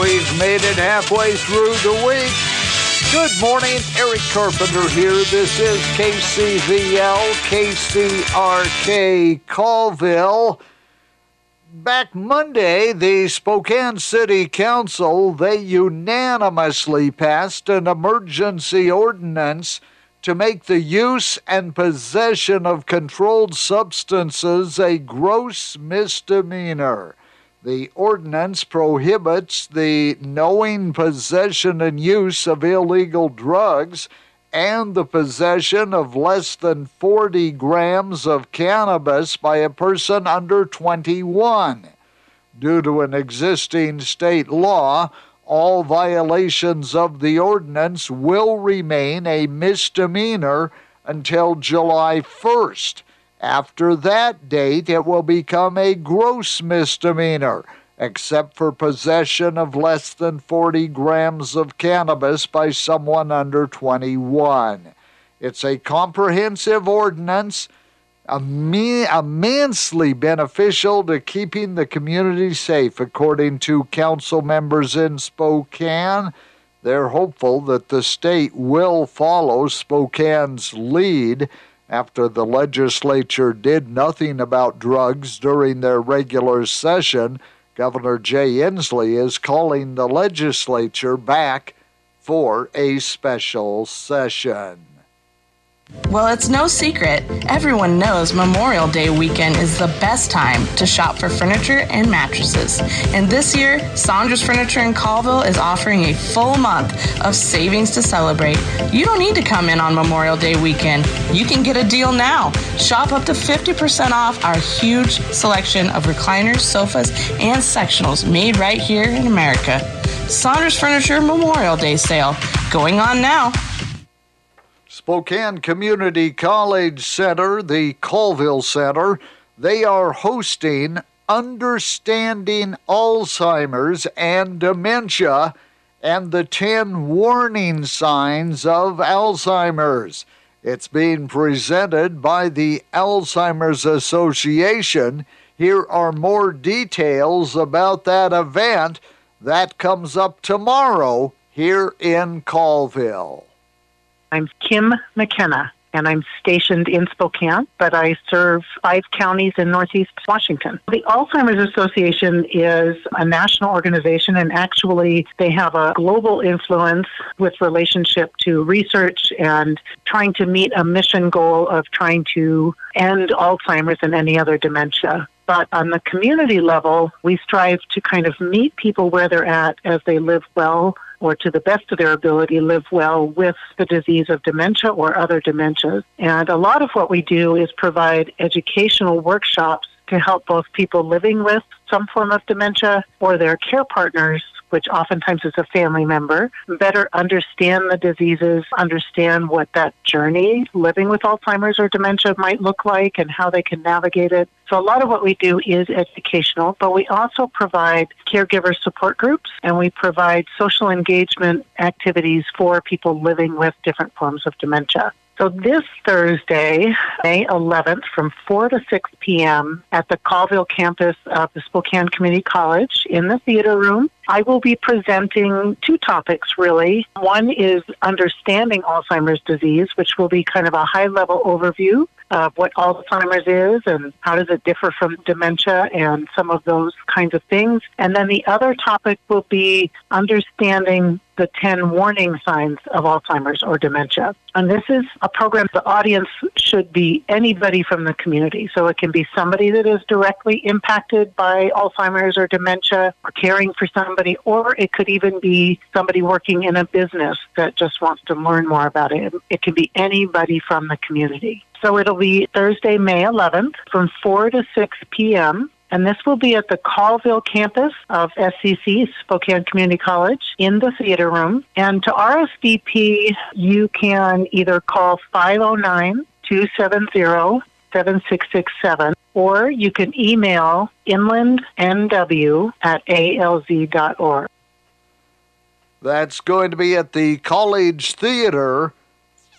we've made it halfway through the week. Good morning, Eric Carpenter here. This is KCVL, KCRK Colville. Back Monday, the Spokane City Council, they unanimously passed an emergency ordinance to make the use and possession of controlled substances a gross misdemeanor. The ordinance prohibits the knowing possession and use of illegal drugs and the possession of less than 40 grams of cannabis by a person under 21. Due to an existing state law, all violations of the ordinance will remain a misdemeanor until July 1st. After that date, it will become a gross misdemeanor, except for possession of less than 40 grams of cannabis by someone under 21. It's a comprehensive ordinance, immensely beneficial to keeping the community safe, according to council members in Spokane. They're hopeful that the state will follow Spokane's lead after the legislature did nothing about drugs during their regular session, Governor Jay Inslee is calling the legislature back for a special session. Well, it's no secret. Everyone knows Memorial Day weekend is the best time to shop for furniture and mattresses. And this year, Saunders Furniture in Colville is offering a full month of savings to celebrate. You don't need to come in on Memorial Day weekend. You can get a deal now. Shop up to 50% off our huge selection of recliners, sofas, and sectionals made right here in America. Saunders Furniture Memorial Day sale going on now. Spokane Community College Center, the Colville Center, they are hosting Understanding Alzheimer's and Dementia and the 10 Warning Signs of Alzheimer's. It's being presented by the Alzheimer's Association. Here are more details about that event. That comes up tomorrow here in Colville. I'm Kim McKenna, and I'm stationed in Spokane, but I serve five counties in Northeast Washington. The Alzheimer's Association is a national organization, and actually, they have a global influence with relationship to research and trying to meet a mission goal of trying to end Alzheimer's and any other dementia. But on the community level, we strive to kind of meet people where they're at as they live well or to the best of their ability live well with the disease of dementia or other dementias. And a lot of what we do is provide educational workshops to help both people living with some form of dementia or their care partners which oftentimes is a family member, mm-hmm. better understand the diseases, understand what that journey living with Alzheimer's or dementia might look like and how they can navigate it. So a lot of what we do is educational, but we also provide caregiver support groups and we provide social engagement activities for people living with different forms of dementia. So this Thursday, May 11th, from 4 to 6 p.m. at the Colville campus of the Spokane Community College in the theater room, I will be presenting two topics really. One is understanding Alzheimer's disease, which will be kind of a high level overview of what Alzheimer's is and how does it differ from dementia and some of those kinds of things. And then the other topic will be understanding the 10 warning signs of Alzheimer's or dementia. And this is a program the audience should be anybody from the community. So it can be somebody that is directly impacted by Alzheimer's or dementia or caring for somebody, or it could even be somebody working in a business that just wants to learn more about it. It can be anybody from the community. So it'll be Thursday, May 11th from 4 to 6 p.m. And this will be at the Colville campus of SCC, Spokane Community College, in the theater room. And to RSVP, you can either call 509 270 7667 or you can email inlandnw at alz.org. That's going to be at the College Theater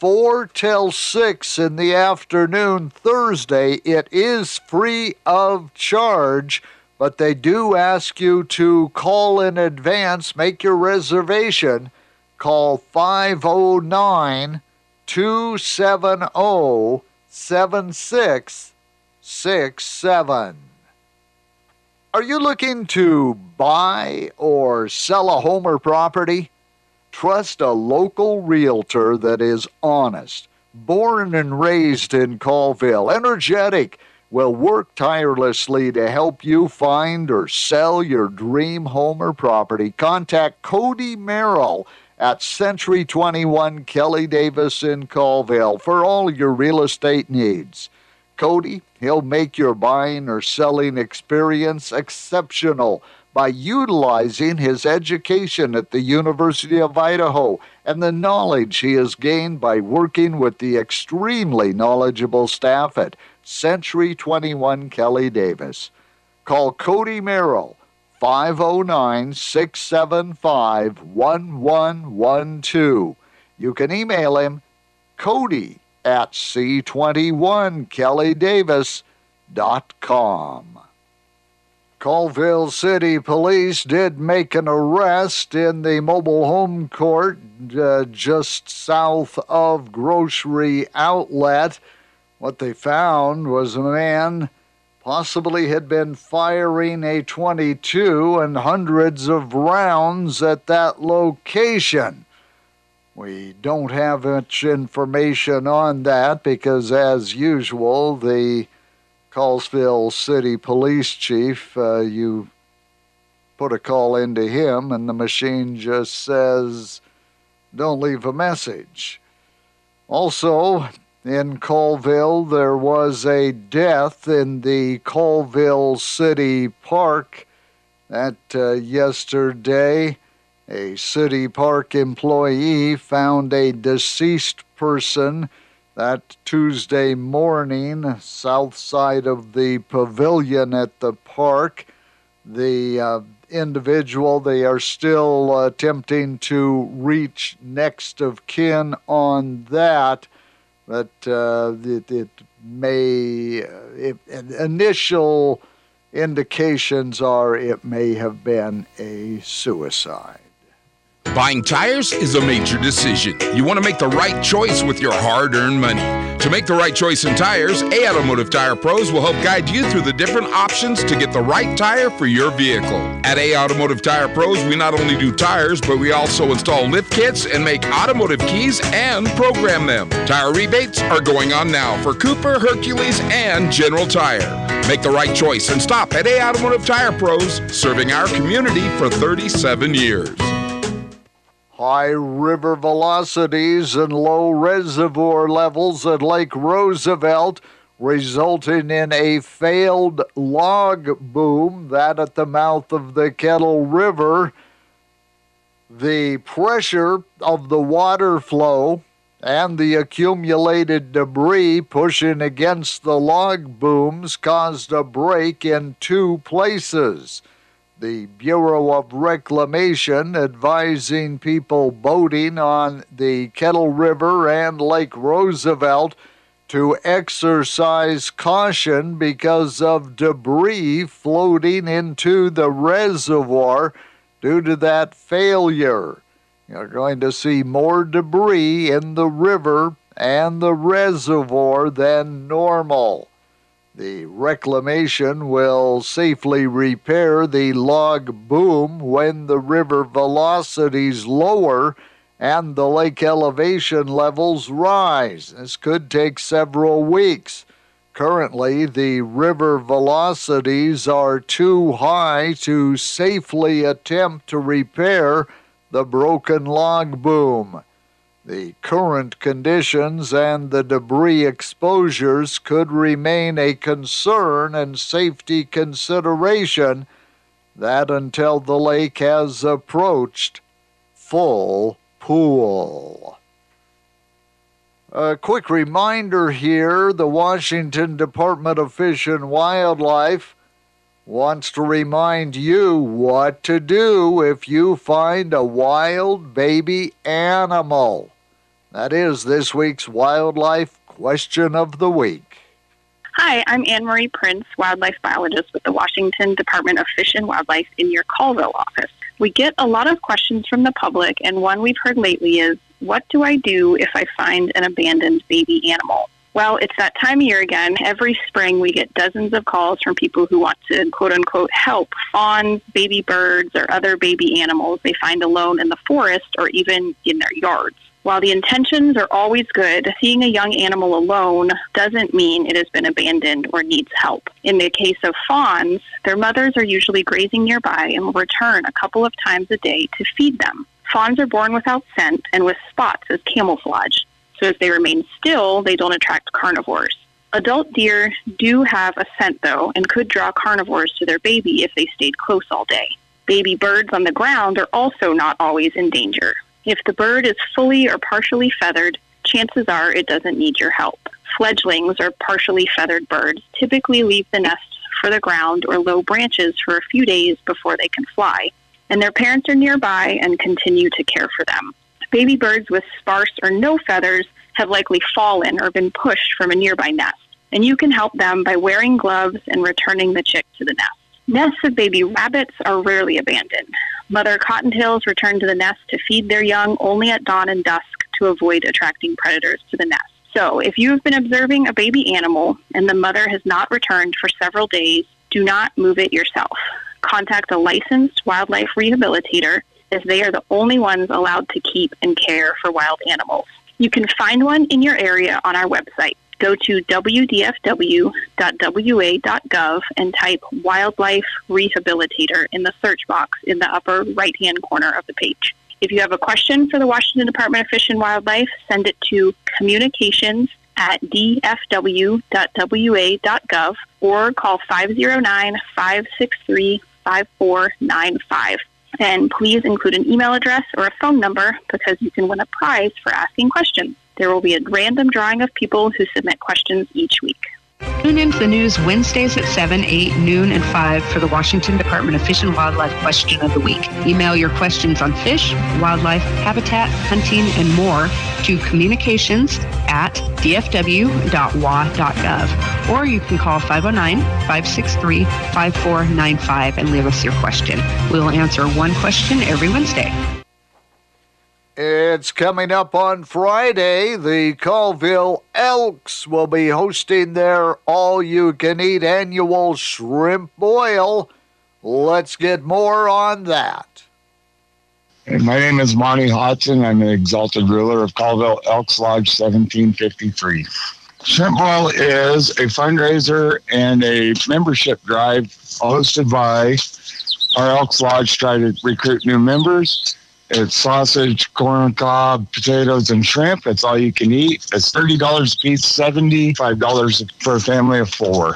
4 till 6 in the afternoon Thursday. It is free of charge, but they do ask you to call in advance, make your reservation. Call 509 270 7667. Are you looking to buy or sell a home or property? Trust a local realtor that is honest, born and raised in Colville, energetic, will work tirelessly to help you find or sell your dream home or property. Contact Cody Merrill at Century 21 Kelly Davis in Colville for all your real estate needs. Cody, he'll make your buying or selling experience exceptional by utilizing his education at the University of Idaho and the knowledge he has gained by working with the extremely knowledgeable staff at Century 21 Kelly Davis. Call Cody Merrill 509 675 1112. You can email him Cody at c21kellydavis.com. Colville City Police did make an arrest in the mobile home court uh, just south of Grocery Outlet. What they found was a man possibly had been firing a 22 and hundreds of rounds at that location. We don't have much information on that because, as usual, the Colville City Police Chief, uh, you put a call into him and the machine just says, don't leave a message. Also, in Colville, there was a death in the Colville City Park that uh, yesterday a city park employee found a deceased person that Tuesday morning south side of the pavilion at the park. The uh, individual, they are still attempting to reach next of kin on that, but uh, it, it, may, uh, it, initial indications are it may have been a suicide. Buying tires is a major decision. You want to make the right choice with your hard earned money. To make the right choice in tires, A Automotive Tire Pros will help guide you through the different options to get the right tire for your vehicle. At A Automotive Tire Pros, we not only do tires, but we also install lift kits and make automotive keys and program them. Tire rebates are going on now for Cooper, Hercules, and General Tire. Make the right choice and stop at A Automotive Tire Pros, serving our community for 37 years high river velocities and low reservoir levels at Lake Roosevelt, resulting in a failed log boom, that at the mouth of the Kettle River. The pressure of the water flow and the accumulated debris pushing against the log booms caused a break in two places the Bureau of Reclamation advising people boating on the Kettle River and Lake Roosevelt to exercise caution because of debris floating into the reservoir due to that failure. You're going to see more debris in the river and the reservoir than normal. The reclamation will safely repair the log boom when the river velocities lower and the lake elevation levels rise. This could take several weeks. Currently, the river velocities are too high to safely attempt to repair the broken log boom. The current conditions and the debris exposures could remain a concern and safety consideration that until the lake has approached full pool. A quick reminder here the Washington Department of Fish and Wildlife wants to remind you what to do if you find a wild baby animal. That is this week's wildlife question of the week. Hi, I'm Anne Marie Prince, wildlife biologist with the Washington Department of Fish and Wildlife in your Colville office. We get a lot of questions from the public, and one we've heard lately is What do I do if I find an abandoned baby animal? Well, it's that time of year again. Every spring, we get dozens of calls from people who want to quote unquote help fawns, baby birds, or other baby animals they find alone in the forest or even in their yards. While the intentions are always good, seeing a young animal alone doesn't mean it has been abandoned or needs help. In the case of fawns, their mothers are usually grazing nearby and will return a couple of times a day to feed them. Fawns are born without scent and with spots as camouflage, so if they remain still, they don't attract carnivores. Adult deer do have a scent, though, and could draw carnivores to their baby if they stayed close all day. Baby birds on the ground are also not always in danger. If the bird is fully or partially feathered, chances are it doesn't need your help. Fledglings or partially feathered birds typically leave the nest for the ground or low branches for a few days before they can fly, and their parents are nearby and continue to care for them. Baby birds with sparse or no feathers have likely fallen or been pushed from a nearby nest, and you can help them by wearing gloves and returning the chick to the nest. Nests of baby rabbits are rarely abandoned. Mother cottontails return to the nest to feed their young only at dawn and dusk to avoid attracting predators to the nest. So, if you have been observing a baby animal and the mother has not returned for several days, do not move it yourself. Contact a licensed wildlife rehabilitator as they are the only ones allowed to keep and care for wild animals. You can find one in your area on our website go to wdfw.wa.gov and type wildlife rehabilitator in the search box in the upper right hand corner of the page. If you have a question for the Washington Department of Fish and Wildlife, send it to communications at dfw.wa.gov or call 509 563 5495. And please include an email address or a phone number because you can win a prize for asking questions. There will be a random drawing of people who submit questions each week. Tune in to the news Wednesdays at 7, 8, noon, and 5 for the Washington Department of Fish and Wildlife Question of the Week. Email your questions on fish, wildlife, habitat, hunting, and more to communications at dfw.wa.gov. Or you can call 509 563 5495 and leave us your question. We'll answer one question every Wednesday. It's coming up on Friday. The Colville Elks will be hosting their all you can eat annual shrimp boil. Let's get more on that. my name is Monty Hodson. I'm an exalted ruler of Colville Elks Lodge 1753. Shrimp Boil is a fundraiser and a membership drive hosted by our Elks Lodge try to recruit new members it's sausage, corn cob, potatoes, and shrimp. It's all you can eat. It's $30 a piece, $75 for a family of four.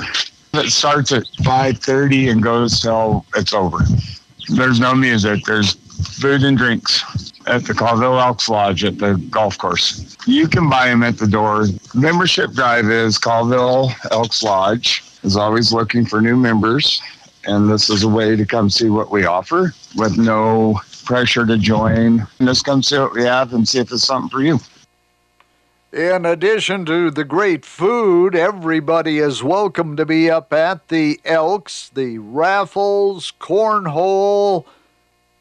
It starts at 5.30 and goes till it's over. There's no music. There's food and drinks at the Colville Elks Lodge at the golf course. You can buy them at the door. Membership drive is Colville Elks Lodge is always looking for new members. And this is a way to come see what we offer with no pressure to join. Just come see what we have and see if it's something for you. In addition to the great food, everybody is welcome to be up at the Elks, the raffles, cornhole,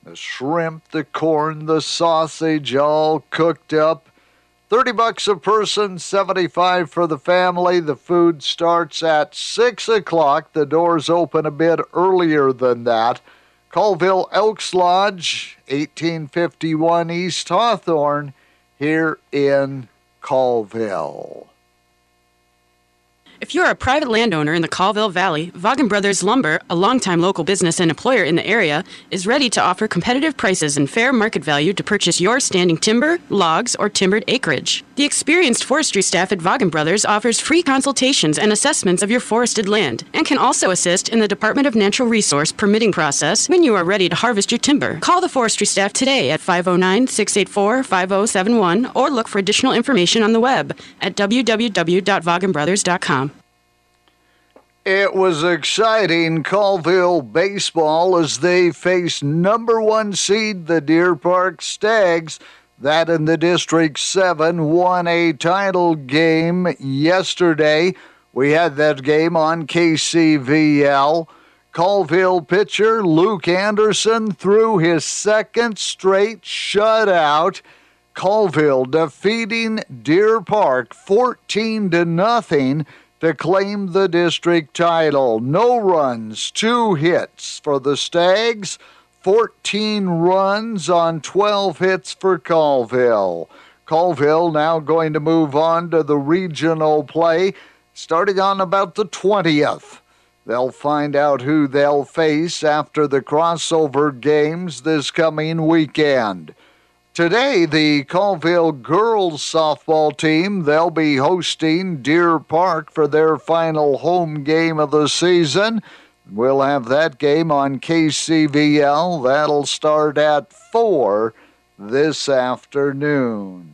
the shrimp, the corn, the sausage, all cooked up. 30 bucks a person, 75 for the family. The food starts at 6 o'clock. The doors open a bit earlier than that. Colville Elks Lodge, 1851 East Hawthorne, here in Colville. If you're a private landowner in the Colville Valley, Vaagen Brothers Lumber, a longtime local business and employer in the area, is ready to offer competitive prices and fair market value to purchase your standing timber, logs, or timbered acreage. The experienced forestry staff at Vaagen Brothers offers free consultations and assessments of your forested land and can also assist in the Department of Natural Resource permitting process when you are ready to harvest your timber. Call the forestry staff today at 509 684 5071 or look for additional information on the web at www.vaagenbrothers.com. It was exciting Colville baseball as they faced number one seed, the Deer Park Stags. That in the District 7 1A title game yesterday. We had that game on KCVL. Colville pitcher Luke Anderson threw his second straight shutout. Colville defeating Deer Park 14 to nothing to claim the district title. No runs, two hits for the Stags, 14 runs on 12 hits for Colville. Colville now going to move on to the regional play starting on about the 20th. They'll find out who they'll face after the crossover games this coming weekend. Today, the Colville girls softball team, they'll be hosting Deer Park for their final home game of the season. We'll have that game on KCVL. That'll start at 4 this afternoon.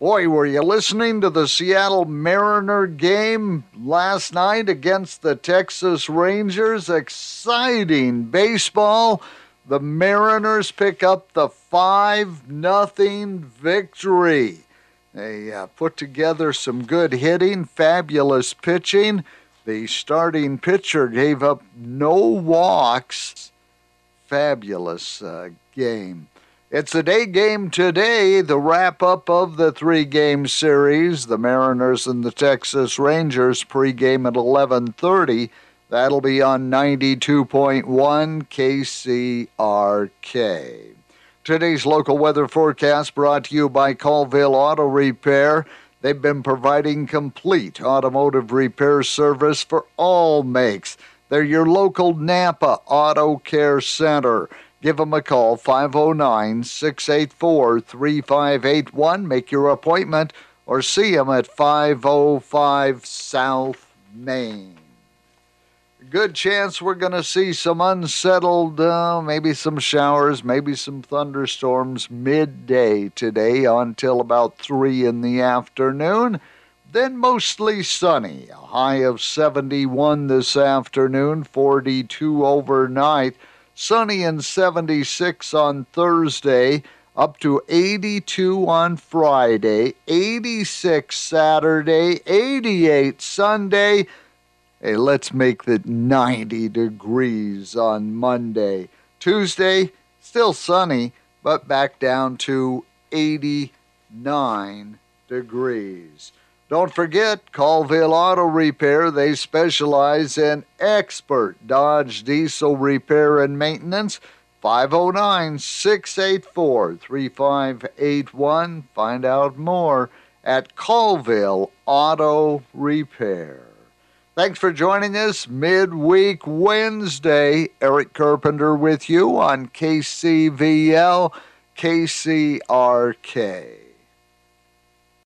Boy, were you listening to the Seattle Mariner game last night against the Texas Rangers? Exciting baseball. The Mariners pick up the 5 nothing victory. They uh, put together some good hitting, fabulous pitching. The starting pitcher gave up no walks. Fabulous uh, game. It's a day game today, the wrap up of the three game series. The Mariners and the Texas Rangers pregame at 11:30. That'll be on 92.1 KCRK. Today's local weather forecast brought to you by Colville Auto Repair. They've been providing complete automotive repair service for all makes. They're your local Napa Auto Care Center. Give them a call, 509 684 3581. Make your appointment or see them at 505 South Main. Good chance we're going to see some unsettled, uh, maybe some showers, maybe some thunderstorms midday today until about 3 in the afternoon. Then mostly sunny. A high of 71 this afternoon, 42 overnight sunny and 76 on Thursday, up to 82 on Friday, 86 Saturday, 88 Sunday. Hey, let's make that 90 degrees on Monday. Tuesday, still sunny, but back down to 89 degrees. Don't forget, Colville Auto Repair. They specialize in expert Dodge diesel repair and maintenance. 509 684 3581. Find out more at Colville Auto Repair. Thanks for joining us midweek Wednesday. Eric Carpenter with you on KCVL, KCRK.